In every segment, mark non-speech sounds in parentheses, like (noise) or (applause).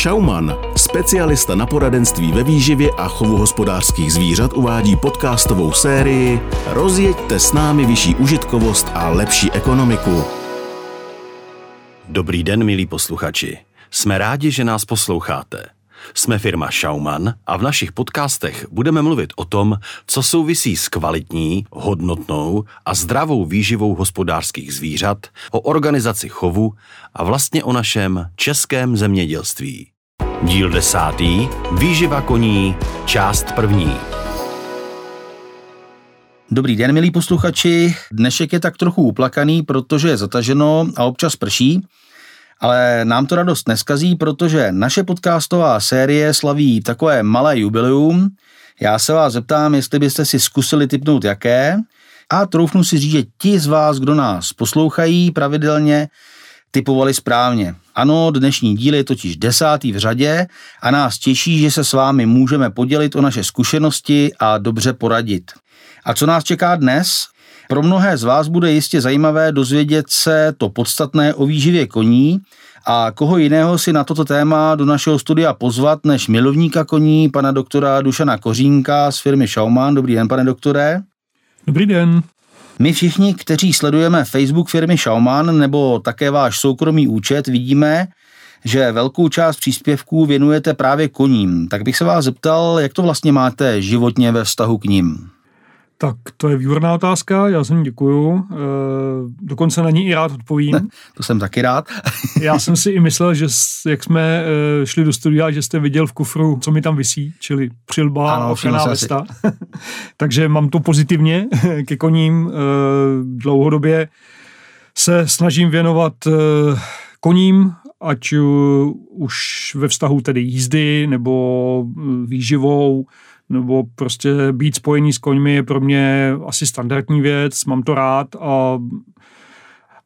Schaumann, specialista na poradenství ve výživě a chovu hospodářských zvířat, uvádí podcastovou sérii Rozjeďte s námi vyšší užitkovost a lepší ekonomiku. Dobrý den, milí posluchači. Jsme rádi, že nás posloucháte. Jsme firma Schaumann a v našich podcastech budeme mluvit o tom, co souvisí s kvalitní, hodnotnou a zdravou výživou hospodářských zvířat, o organizaci chovu a vlastně o našem českém zemědělství. Díl desátý. Výživa koní. Část první. Dobrý den, milí posluchači. Dnešek je tak trochu uplakaný, protože je zataženo a občas prší, ale nám to radost neskazí, protože naše podcastová série slaví takové malé jubileum. Já se vás zeptám, jestli byste si zkusili typnout jaké a troufnu si říct, že ti z vás, kdo nás poslouchají pravidelně, typovali správně. Ano, dnešní díl je totiž desátý v řadě a nás těší, že se s vámi můžeme podělit o naše zkušenosti a dobře poradit. A co nás čeká dnes? Pro mnohé z vás bude jistě zajímavé dozvědět se to podstatné o výživě koní a koho jiného si na toto téma do našeho studia pozvat než milovníka koní, pana doktora Dušana Kořínka z firmy Schaumann. Dobrý den, pane doktore. Dobrý den. My všichni, kteří sledujeme Facebook firmy Schaumann nebo také váš soukromý účet, vidíme, že velkou část příspěvků věnujete právě koním. Tak bych se vás zeptal, jak to vlastně máte životně ve vztahu k ním? Tak to je výborná otázka, já jsem děkuju. E, dokonce na ní i rád odpovím. To jsem taky rád. (laughs) já jsem si i myslel, že jak jsme e, šli do studia, že jste viděl v kufru, co mi tam visí, čili přilba a ochranná vesta. (laughs) Takže mám to pozitivně (laughs) ke koním. E, dlouhodobě se snažím věnovat e, koním, ať už ve vztahu tedy jízdy nebo výživou, nebo prostě být spojený s koňmi je pro mě asi standardní věc, mám to rád a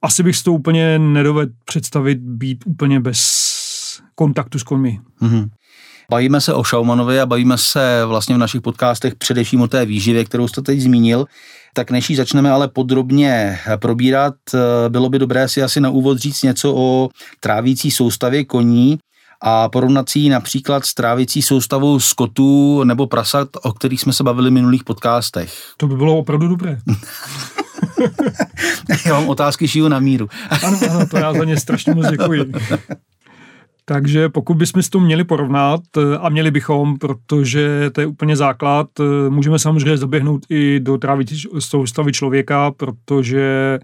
asi bych si to úplně nedovedl představit být úplně bez kontaktu s koňmi. Mm-hmm. Bavíme se o Schaumanovi a bavíme se vlastně v našich podcastech především o té výživě, kterou jste teď zmínil. Tak než ji začneme ale podrobně probírat, bylo by dobré si asi na úvod říct něco o trávící soustavě koní a porovnat si ji například s trávicí soustavou skotů nebo prasat, o kterých jsme se bavili v minulých podcastech. To by bylo opravdu dobré. (laughs) já vám otázky šiju na míru. ano, ano, to já za ně strašně moc děkuji. Takže pokud bychom s to měli porovnat, a měli bychom, protože to je úplně základ, můžeme samozřejmě zaběhnout i do trávicí soustavy člověka, protože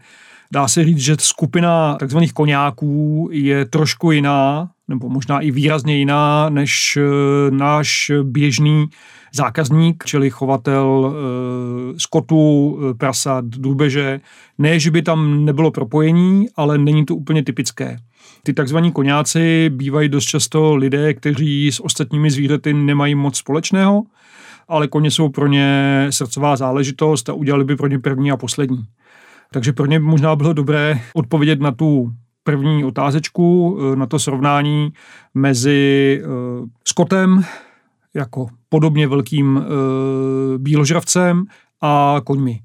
dá se říct, že skupina takzvaných koňáků je trošku jiná nebo možná i výrazně jiná než eh, náš běžný zákazník, čili chovatel e, skotů, eh, prasat, drůbeže. Ne, že by tam nebylo propojení, ale není to úplně typické. Ty takzvaní koňáci bývají dost často lidé, kteří s ostatními zvířaty nemají moc společného, ale koně jsou pro ně srdcová záležitost a udělali by pro ně první a poslední. Takže pro ně možná bylo dobré odpovědět na tu první otázečku eh, na to srovnání mezi uh, Scottem jako podobně velkým uh, bíložravcem a koňmi.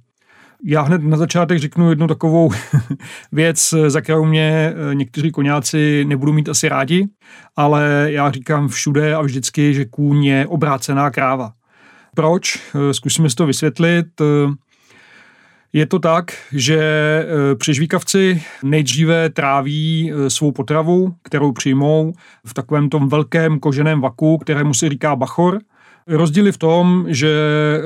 Já hned na začátek řeknu jednu takovou (laughs) věc, za kterou mě někteří koňáci nebudou mít asi rádi, ale já říkám všude a vždycky, že kůň je obrácená kráva. Proč? Zkusíme si to vysvětlit. Je to tak, že e, přežvíkavci nejdříve tráví e, svou potravu, kterou přijmou v takovém tom velkém koženém vaku, kterému se říká bachor. Rozdíl je v tom, že e,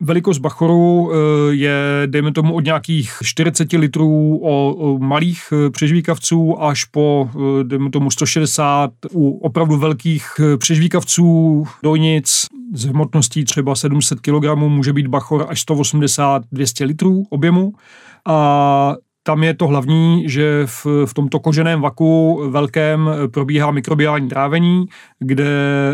velikost bachoru je, dejme tomu, od nějakých 40 litrů o malých přežvíkavců až po, dejme tomu, 160 u opravdu velkých přežvíkavců, dojnic s hmotností třeba 700 kg může být bachor až 180-200 litrů objemu. A tam je to hlavní, že v, v tomto koženém vaku velkém probíhá mikrobiální trávení, kde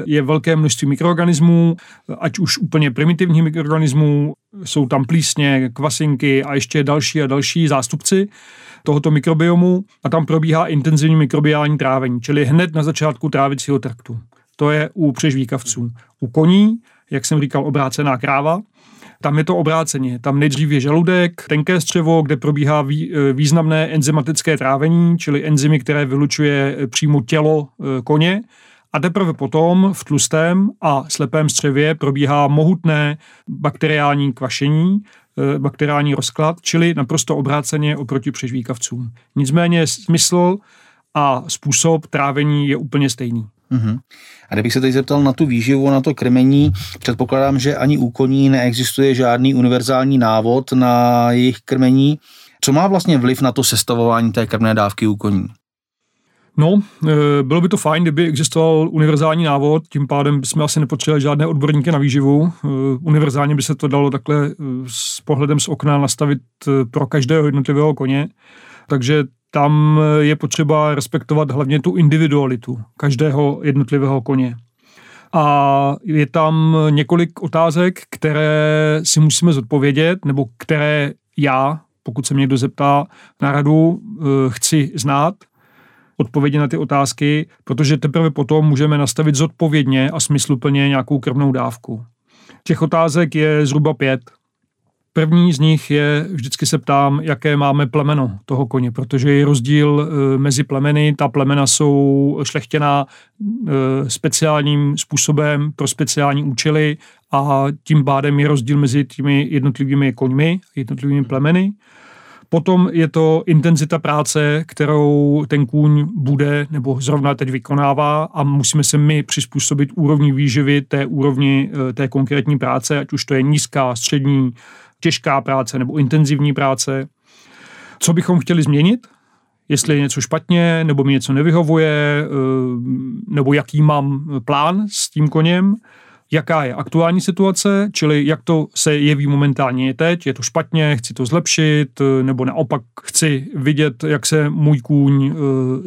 je velké množství mikroorganismů, ať už úplně primitivních mikroorganismů, jsou tam plísně, kvasinky a ještě další a další zástupci tohoto mikrobiomu a tam probíhá intenzivní mikrobiální trávení, čili hned na začátku trávicího traktu. To je u přežvíkavců. U koní, jak jsem říkal, obrácená kráva, tam je to obráceně. Tam nejdřív je žaludek, tenké střevo, kde probíhá e, významné enzymatické trávení, čili enzymy, které vylučuje e, přímo tělo e, koně. A teprve potom v tlustém a slepém střevě probíhá mohutné bakteriální kvašení, bakteriální rozklad, čili naprosto obráceně oproti přežvíkavcům. Nicméně smysl a způsob trávení je úplně stejný. Uh-huh. A kdybych se teď zeptal na tu výživu, na to krmení, předpokládám, že ani u koní neexistuje žádný univerzální návod na jejich krmení. Co má vlastně vliv na to sestavování té krmné dávky u koní? No, e, bylo by to fajn, kdyby existoval univerzální návod, tím pádem bychom asi nepotřebovali žádné odborníky na výživu. E, univerzálně by se to dalo takhle e, s pohledem z okna nastavit pro každého jednotlivého koně. Takže tam je potřeba respektovat hlavně tu individualitu každého jednotlivého koně. A je tam několik otázek, které si musíme zodpovědět, nebo které já, pokud se mě někdo zeptá na radu, chci znát – odpovědi na ty otázky, protože teprve potom můžeme nastavit zodpovědně a smysluplně nějakou krvnou dávku. Těch otázek je zhruba pět. První z nich je, vždycky se ptám, jaké máme plemeno toho koně, protože je rozdíl e, mezi plemeny. Ta plemena jsou šlechtěná e, speciálním způsobem pro speciální účely a tím pádem je rozdíl mezi těmi jednotlivými koňmi, jednotlivými plemeny. Potom je to intenzita práce, kterou ten kůň bude nebo zrovna teď vykonává a musíme se my přizpůsobit úrovni výživy té úrovni eh, té konkrétní práce, ať už to je nízká, střední, těžká práce nebo intenzivní práce. Co bychom chtěli změnit? Jestli je něco špatně, nebo mi něco nevyhovuje, eh, nebo jaký mám plán s tím koněm? Jaká je aktuální situace, čili jak to se jeví momentálně teď, je to špatně, chci to zlepšit, nebo naopak chci vidět, jak se můj kůň eh,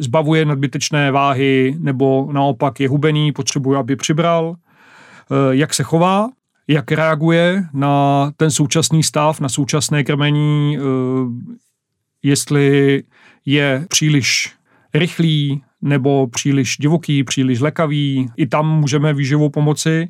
zbavuje nadbytečné váhy, nebo naopak je hubený, potřebuji, aby přibral, eh, jak se chová, jak reaguje na ten současný stav, na současné krmení, eh, jestli je příliš rychlý, nebo příliš divoký, příliš lekavý. I tam můžeme výživou pomoci.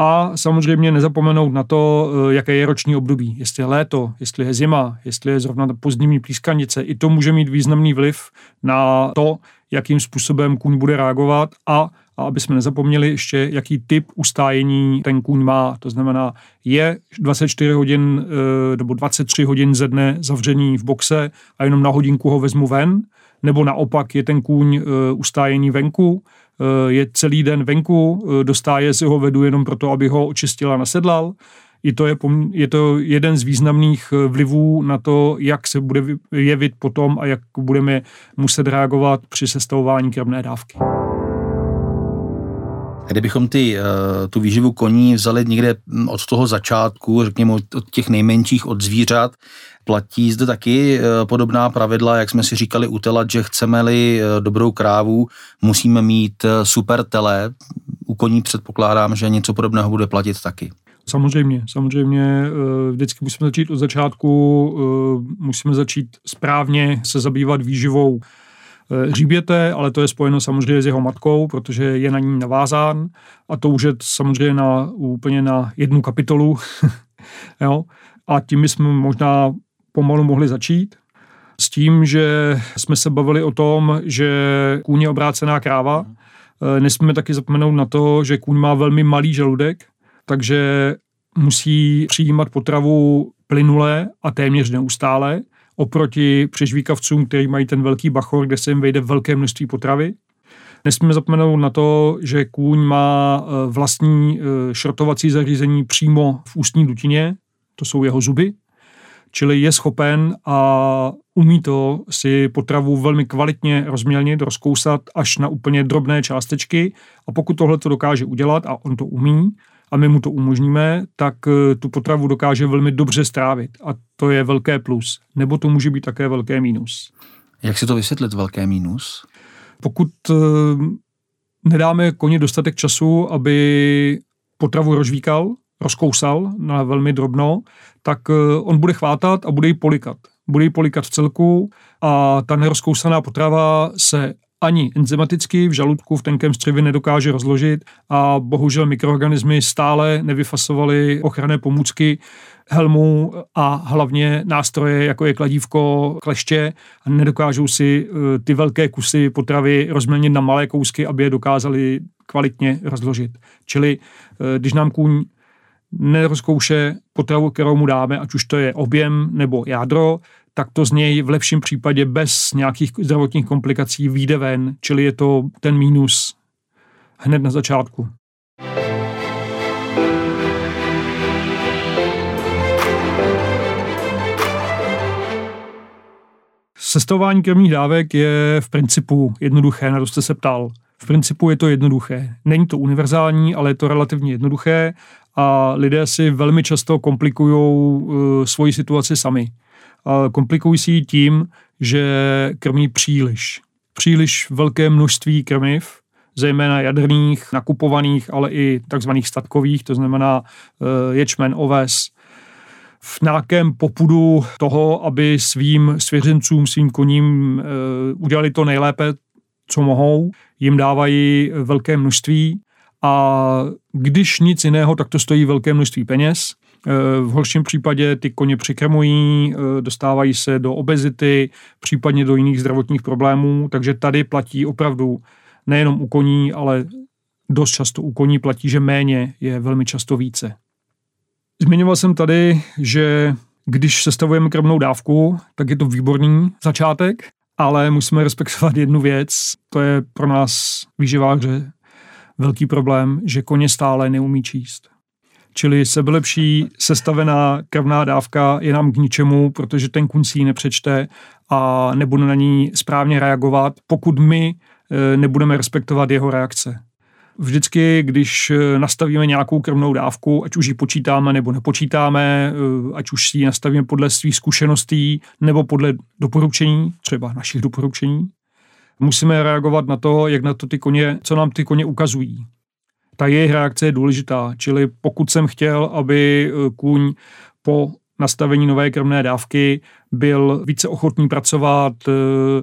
A samozřejmě nezapomenout na to, eh, jaké je roční období. Jestli je léto, jestli je zima, jestli je zrovna pozdní plískanice. I to může mít významný vliv na to, jakým způsobem kůň bude reagovat a a aby jsme nezapomněli ještě, jaký typ ustájení ten kůň má. To znamená, je 24 hodin eh, nebo 23 hodin ze dne zavření v boxe a jenom na hodinku ho vezmu ven, nebo naopak je ten kůň uh, ustájení venku, uh, je celý den venku, dostáje si ho vedu jenom proto, aby ho očistila a nasedlal. I to je, je to jeden z významných vlivů na to, jak se bude jevit potom a jak budeme muset reagovat při sestavování krvné dávky. Kdybychom ty, tu výživu koní vzali někde hm, od toho začátku, řekněme od těch nejmenších, od zvířat, Platí zde taky eh, podobná pravidla, jak jsme si říkali u telat, že chceme-li eh, dobrou krávu, musíme mít eh, super tele. U koní předpokládám, že něco podobného bude platit taky. Samozřejmě, samozřejmě. Vždycky musíme začít od začátku, musíme začít správně se zabývat výživou hříběte, ale to je spojeno samozřejmě s jeho matkou, protože je na ní navázán a to už je samozřejmě na, úplně na jednu kapitolu. (laughs) jo? A tím bychom možná pomalu mohli začít. S tím, že jsme se bavili o tom, že kůň je obrácená kráva. Eh, nesmíme taky zapomenout na to, že kůň má velmi malý žaludek, takže musí přijímat potravu plynule a téměř neustále, oproti přežvíkavcům, kteří mají ten velký bachor, kde se jim vejde velké množství potravy. Nesmíme zapomenout na to, že kůň má eh, vlastní eh, šrotovací zařízení přímo v ústní dutině, to jsou jeho zuby, čili je schopen a umí to si potravu velmi kvalitně rozmělnit, rozkousat až na úplně drobné částečky a pokud tohle to dokáže udělat a on to umí, a my mu to umožníme, tak eh, tu potravu dokáže velmi dobře strávit. A to je velké plus. Nebo to může být také velké mínus. Jak si to vysvětlit, velké mínus? Pokud eh, nedáme koni dostatek času, aby potravu rozvíkal, rozkousal na velmi drobno, tak eh, on bude chvátat a bude ji polikat. Bude ji polikat v celku a ta nerozkousaná potrava se ani enzymaticky v žaludku v tenkém střevě nedokáže rozložit a bohužel mikroorganismy stále nevyfasovaly ochranné pomůcky, helmu a hlavně nástroje, jako je kladívko, kleště a nedokážou si eh, ty velké kusy potravy rozměnit na malé kousky, aby je dokázali kvalitně rozložit. Čili eh, když nám kůň nerozkouše potravu, kterou mu dáme, ať už to je objem nebo jádro, tak to z něj v lepším případě bez nějakých zdravotních komplikací výjde ven, čili je to ten mínus hned na začátku. Sestavování krevních dávek je v principu jednoduché, na to jste se ptal. V principu je to jednoduché. Není to univerzální, ale je to relativně jednoduché a lidé si velmi často komplikují uh, svoji situaci sami. Komplikují si ji tím, že krmí příliš. Příliš velké množství krmiv, zejména jaderných, nakupovaných, ale i takzvaných statkových, to znamená uh, ječmen, oves, v nějakém popudu toho, aby svým svěřencům, svým koním uh, udělali to nejlépe, co mohou, jim dávají velké množství a když nic jiného, tak to stojí velké množství peněz. Eh, v horším případě ty koně přikrmují, eh, dostávají se do obezity, případně do jiných zdravotních problémů, takže tady platí opravdu nejenom u koní, ale dost často u koní platí, že méně je velmi často více. Zmiňoval jsem tady, že když sestavujeme krmnou dávku, tak je to výborný začátek, ale musíme respektovat jednu věc, to je pro nás výživáře velký problém, že koně stále neumí číst. Čili sebelepší sestavená krvná dávka je nám k ničemu, protože ten si ji nepřečte a nebude na ní správně reagovat, pokud my e, nebudeme respektovat jeho reakce. Vždycky, když e, nastavíme nějakou krvnou dávku, ať už ji počítáme nebo nepočítáme, e, ať už si ji nastavíme podle svých zkušeností nebo podle doporučení, třeba našich doporučení, musíme reagovat na to, jak na to ty koně, co nám ty koně ukazují. Ta jejich reakce je důležitá, čili pokud jsem chtěl, aby eh, kůň po nastavení nové krmné dávky byl více ochotný pracovat, eh,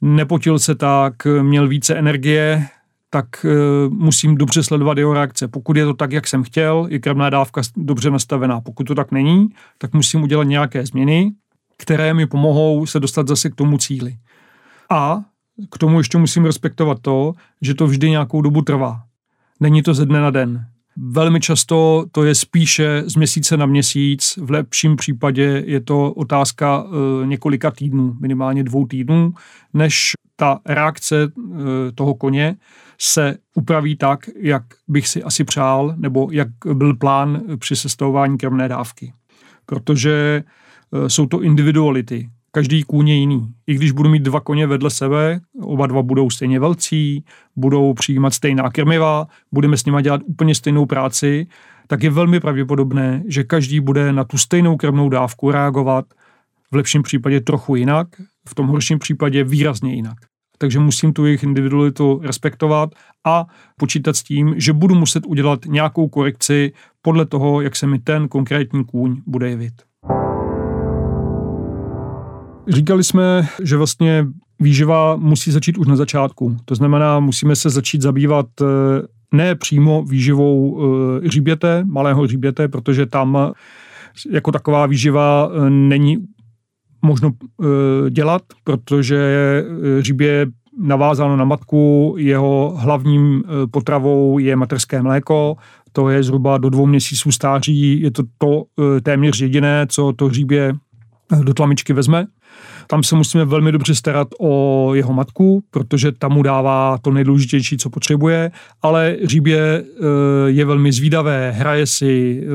nepotil se tak, měl více energie, tak eh, musím dobře sledovat jeho reakce. Pokud je to tak, jak jsem chtěl, je krmná dávka dobře nastavená. Pokud to tak není, tak musím udělat nějaké změny, které mi pomohou se dostat zase k tomu cíli. A k tomu ještě musím respektovat to, že to vždy nějakou dobu trvá. Není to ze dne na den. Velmi často to je spíše z měsíce na měsíc, v lepším případě je to otázka e, několika týdnů, minimálně dvou týdnů, než ta reakce e, toho koně se upraví tak, jak bych si asi přál, nebo jak byl plán při sestavování krmné dávky. Protože e, jsou to individuality každý kůň je jiný. I když budu mít dva koně vedle sebe, oba dva budou stejně velcí, budou přijímat stejná krmiva, budeme s nimi dělat úplně stejnou práci, tak je velmi pravděpodobné, že každý bude na tu stejnou krmnou dávku reagovat v lepším případě trochu jinak, v tom horším případě výrazně jinak. Takže musím tu jejich individualitu respektovat a počítat s tím, že budu muset udělat nějakou korekci podle toho, jak se mi ten konkrétní kůň bude jevit. Říkali jsme, že vlastně výživa musí začít už na začátku. To znamená, musíme se začít zabývat eh, ne přímo výživou eh, hříběte, malého hříběte, protože tam jako taková výživa eh, není možno dělat, protože hříbě je navázáno na matku, jeho hlavním potravou je materské mléko, to je zhruba do dvou měsíců stáří, je to to téměř jediné, co to hříbě do tlamičky vezme. Tam se musíme velmi dobře starat o jeho matku, protože tam mu dává to nejdůležitější, co potřebuje, ale říbě eh, je velmi zvídavé, hraje si, eh,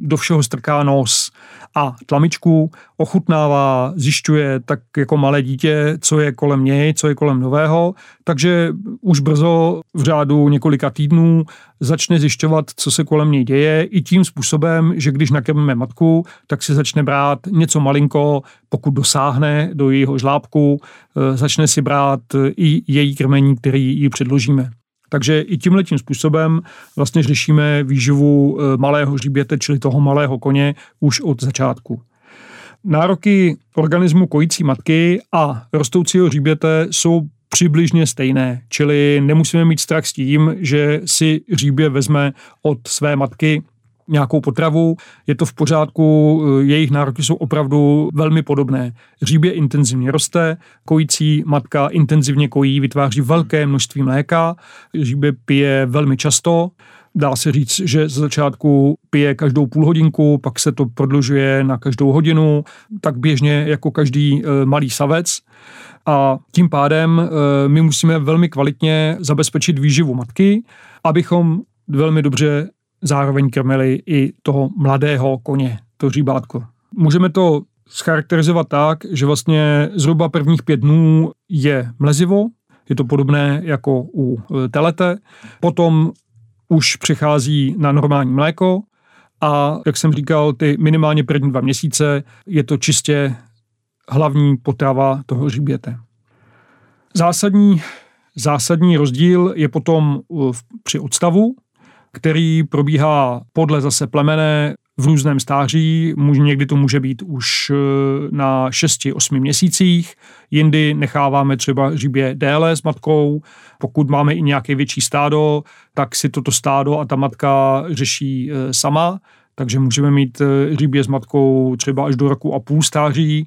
do všeho strká nos a tlamičku ochutnává, zjišťuje tak jako malé dítě, co je kolem něj, co je kolem nového, takže už brzo v řádu několika týdnů začne zjišťovat, co se kolem něj děje i tím způsobem, že když nakrmíme matku, tak si začne brát něco malinko, pokud dosáhne do jejího žlábku, eh, začne si brát i její krmení, který jí předložíme. Takže i tímhle tím způsobem vlastně řešíme výživu eh, malého hřiběte, čili toho malého koně, už od začátku. Nároky organismu kojící matky a rostoucího hříběte jsou přibližně stejné, čili nemusíme mít strach s tím, že si hříbě vezme od své matky nějakou potravu, je to v pořádku, jejich nároky jsou opravdu velmi podobné. Hříbě intenzivně roste, kojící matka intenzivně kojí, vytváří velké množství mléka, hříbě pije velmi často, Dá se říct, že z začátku pije každou půl hodinku, pak se to prodlužuje na každou hodinu, tak běžně jako každý e, malý savec. A tím pádem e, my musíme velmi kvalitně zabezpečit výživu matky, abychom velmi dobře zároveň krmili i toho mladého koně, to říbátko. Můžeme to scharakterizovat tak, že vlastně zhruba prvních pět dnů je mlezivo, je to podobné jako u e, telete. Potom už přechází na normální mléko a, jak jsem říkal, ty minimálně první dva měsíce je to čistě hlavní potrava toho hřiběte. Zásadní, zásadní rozdíl je potom při odstavu, který probíhá podle zase plemene v různém stáří, někdy to může být už e, na 6-8 měsících, jindy necháváme třeba hřibě déle s matkou, pokud máme i nějaké větší stádo, tak si toto stádo a ta matka řeší e, sama, takže můžeme mít e, hřibě s matkou třeba až do roku a půl stáří.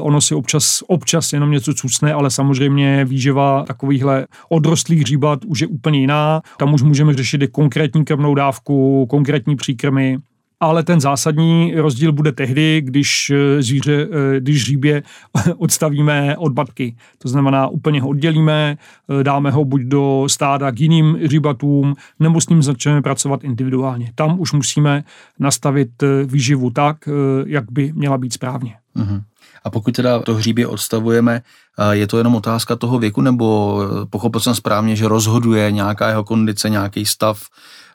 Ono si občas, občas jenom něco cucne, ale samozřejmě výživa takovýchhle odrostlých hříbat už je úplně jiná. Tam už můžeme řešit i konkrétní krmnou dávku, konkrétní příkrmy ale ten zásadní rozdíl bude tehdy, když eh, zvíře, eh, když hříbě (laughs) odstavíme od batky. To znamená, úplně ho oddělíme, eh, dáme ho buď do stáda k jiným hříbatům, nebo s ním začneme pracovat individuálně. Tam už musíme nastavit výživu tak, jak by měla být správně. Uh-huh. A pokud teda to hříbě odstavujeme, je to jenom otázka toho věku, nebo pochopil jsem správně, že rozhoduje nějaká jeho kondice, nějaký stav,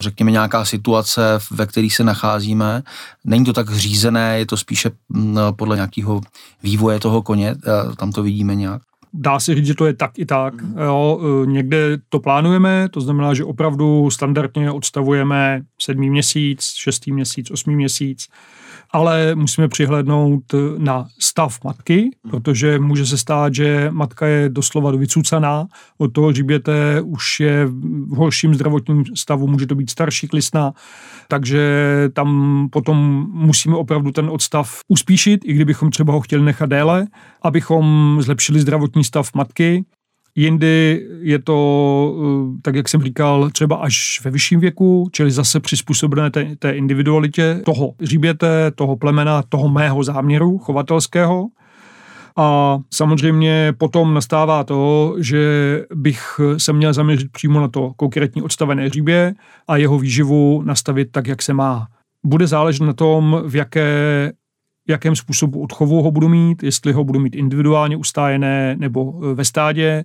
řekněme nějaká situace, ve které se nacházíme. Není to tak řízené, je to spíše podle nějakého vývoje toho koně, tam to vidíme nějak. Dá se říct, že to je tak i tak. Mm. Jo, e, někde to plánujeme, to znamená, že opravdu standardně odstavujeme sedmý měsíc, šestý měsíc, osmý měsíc ale musíme přihlednout na stav matky, protože může se stát, že matka je doslova vycucaná od toho hřiběte, už je v horším zdravotním stavu, může to být starší klisna, takže tam potom musíme opravdu ten odstav uspíšit, i kdybychom třeba ho chtěli nechat déle, abychom zlepšili zdravotní stav matky Jindy je to, eh, tak jak jsem říkal, třeba až ve vyšším věku, čili zase přizpůsobené té, té individualitě toho říběte, toho plemena, toho mého záměru chovatelského. A samozřejmě potom nastává to, že bych se měl zaměřit přímo na to konkrétní odstavené hříbě a jeho výživu nastavit tak, jak se má. Bude záležet na tom, v jaké jakém způsobu odchovu ho budu mít, jestli ho budu mít individuálně ustájené nebo e, ve stádě,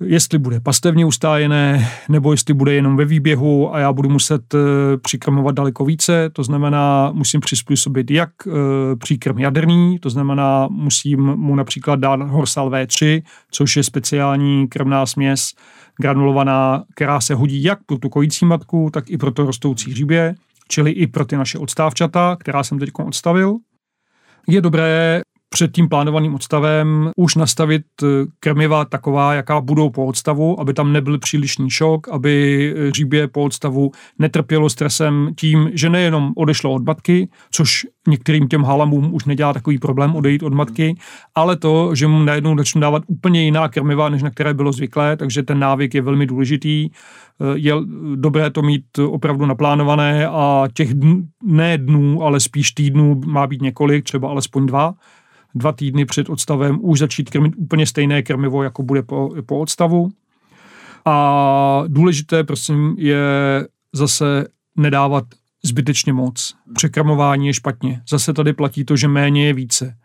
jestli bude pastevně ustájené, nebo jestli bude jenom ve výběhu a já budu muset e, přikrmovat daleko více, to znamená, musím přizpůsobit jak e, příkrm jaderný, to znamená, musím mu například dát Horsal V3, což je speciální krmná směs granulovaná, která se hodí jak pro tu kojící matku, tak i pro to rostoucí hřibě, čili i pro ty naše odstávčata, která jsem teď odstavil je dobré před tím plánovaným odstavem už nastavit eh, krmiva taková, jaká budou po odstavu, aby tam nebyl přílišný šok, aby eh, říbě po odstavu netrpělo stresem tím, že nejenom odešlo od matky, což některým těm halamům už nedělá takový problém odejít od matky, ale to, že mu najednou začnou dávat úplně jiná krmiva, než na které bylo zvyklé, takže ten návyk je velmi důležitý. Eh, je dobré to mít opravdu naplánované a těch dn, ne dnů, ale spíš týdnů má být několik, třeba alespoň dva, dva týdny před odstavem už začít krmit úplně stejné krmivo, jako bude po, po odstavu. A důležité, prosím, je zase nedávat zbytečně moc. Překrmování je špatně. Zase tady platí to, že méně je více.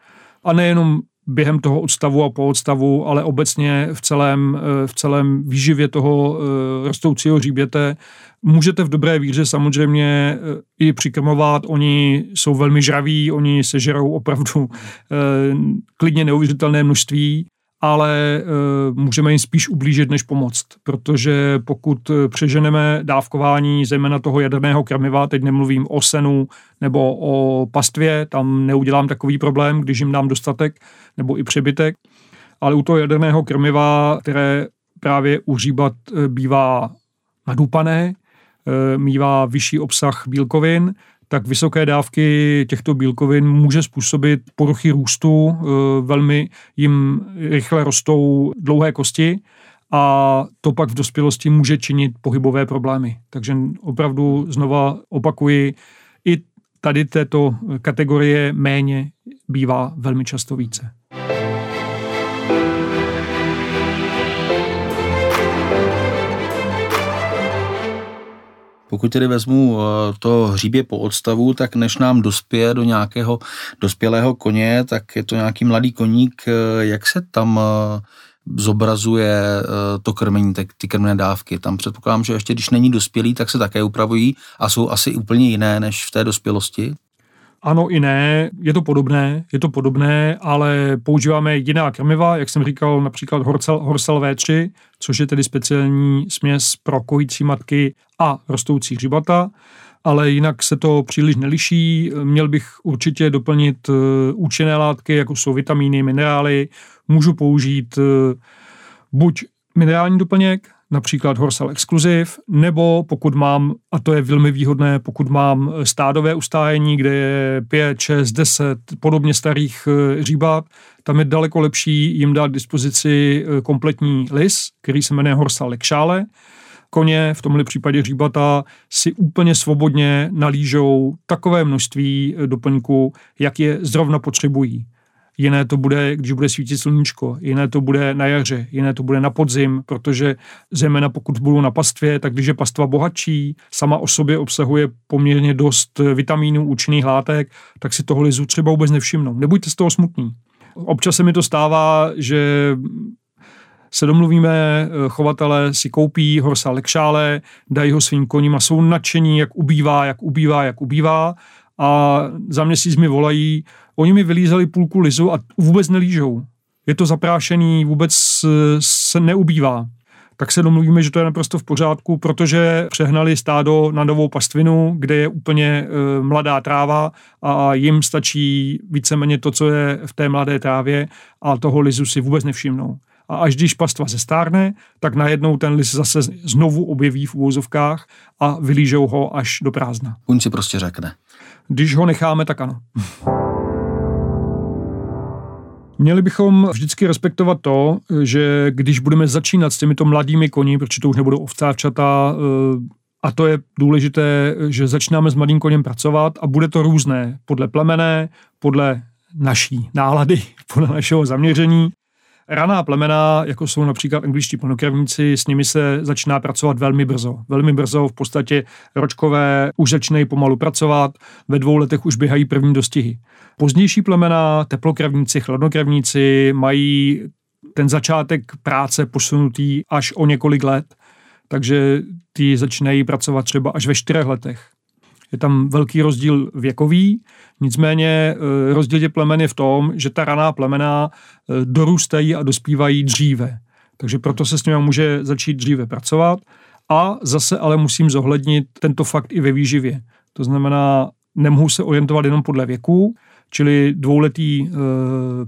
A nejenom během toho odstavu a po odstavu, ale obecně v celém, eh, v celém výživě toho eh, rostoucího hříběte. Můžete v dobré víře samozřejmě eh, i přikrmovat, oni jsou velmi žraví, oni se žerou opravdu klidně neuvěřitelné množství ale uh, můžeme jim spíš ublížit, než pomoct, protože pokud eh, přeženeme dávkování zejména toho jaderného krmiva, teď nemluvím o senu nebo o pastvě, tam neudělám takový problém, když jim dám dostatek nebo i přebytek, ale u toho jaderného krmiva, které právě uhříbat eh, bývá nadupané, mývá vyšší obsah bílkovin, tak vysoké dávky těchto bílkovin může způsobit poruchy růstu, velmi jim rychle rostou dlouhé kosti a to pak v dospělosti může činit pohybové problémy. Takže opravdu znova opakuji, i tady této kategorie méně bývá velmi často více. Pokud tedy vezmu eh, to hříbě po odstavu, tak než nám dospěje do nějakého dospělého koně, tak je to nějaký mladý koník. Eh, jak se tam eh, zobrazuje to krmení, ty krmné dávky. Tam předpokládám, že ještě když není dospělý, tak se také upravují a jsou asi úplně jiné než v té dospělosti. Ano i ne, je to podobné, je to podobné, ale používáme jiná krmiva, jak jsem říkal, například Horsel, Horsel V3, což je tedy speciální směs pro kojící matky a rostoucí hřibata, ale jinak se to příliš neliší. Měl bych určitě doplnit eh, účinné látky, jako jsou vitamíny, minerály. Můžu použít eh, buď minerální doplněk, například Horsal Exclusive, nebo pokud mám, a to je velmi výhodné, pokud mám stádové ustájení, kde je 5, 6, 10 podobně starých eh, říbat, tam je daleko lepší jim dát dispozici eh, kompletní lis, který se jmenuje Horsal Lekšále. Koně, v tomhle případě hříbata, si úplně svobodně nalížou takové množství eh, doplňků, jak je zrovna potřebují jiné to bude, když bude svítit sluníčko, jiné to bude na jaře, jiné to bude na podzim, protože zejména pokud budou na pastvě, tak když je pastva bohatší, sama o sobě obsahuje poměrně dost vitamínů, účinných látek, tak si toho lizu třeba vůbec nevšimnou. Nebuďte z toho smutný. Občas se mi to stává, že se domluvíme, chovatele si koupí horsa lekšále, dají ho svým koním a jsou nadšení, jak ubývá, jak ubývá, jak ubývá a za měsíc mi volají, oni mi vylízali půlku lizu a vůbec nelížou. Je to zaprášený, vůbec se neubývá. Tak se domluvíme, že to je naprosto v pořádku, protože přehnali stádo na novou pastvinu, kde je úplně e, mladá tráva a jim stačí víceméně to, co je v té mladé trávě a toho lizu si vůbec nevšimnou. A až když pastva zestárne, tak najednou ten lis zase znovu objeví v úvozovkách a vylížou ho až do prázdna. On si prostě řekne. Když ho necháme, tak ano. Měli bychom vždycky respektovat to, že když budeme začínat s těmito mladými koní, protože to už nebudou ovcávčata, eh, a to je důležité, že začínáme s mladým koněm pracovat a bude to různé podle plemené, podle naší nálady, (laughs) podle našeho zaměření. Raná plemena, jako jsou například angličtí plnokrevníci, s nimi se začíná pracovat velmi brzo. Velmi brzo, v podstatě ročkové už začínají pomalu pracovat, ve dvou letech už běhají první dostihy. Pozdější plemena, teplokrevníci, chladnokrevníci mají ten začátek práce posunutý až o několik let, takže ty začínají pracovat třeba až ve čtyřech letech. Je tam velký rozdíl věkový, nicméně eh, rozdíl tě plemen je v tom, že ta raná plemena eh, dorůstají a dospívají dříve. Takže proto se s nimi může začít dříve pracovat. A zase ale musím zohlednit tento fakt i ve výživě. To znamená, nemohu se orientovat jenom podle věku, čili dvouletý e,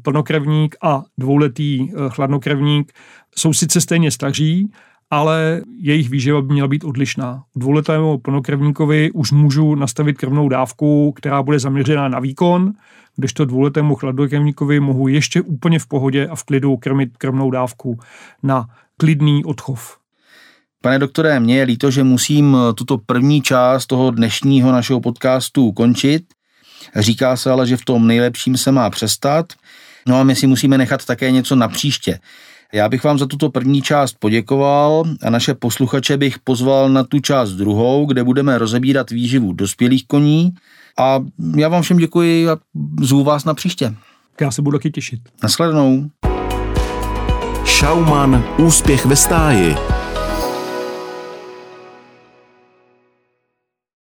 plnokrevník a dvouletý e, chladnokrevník jsou sice stejně staří, ale jejich výživa by měla být odlišná. Dvouletému plnokrevníkovi už můžu nastavit krvnou dávku, která bude zaměřená na výkon, kdežto dvouletému chladnokrevníkovi mohu ještě úplně v pohodě a v klidu krmit krvnou dávku na klidný odchov. Pane doktore, mně je líto, že musím tuto první část toho dnešního našeho podcastu končit. Říká se ale, že v tom nejlepším se má přestat. No a my si musíme nechat také něco na příště. Já bych vám za tuto první část poděkoval a naše posluchače bych pozval na tu část druhou, kde budeme rozebírat výživu dospělých koní. A já vám všem děkuji a zvu vás na příště. Já se budu taky těšit. Naschledanou. Šauman Úspěch ve stáji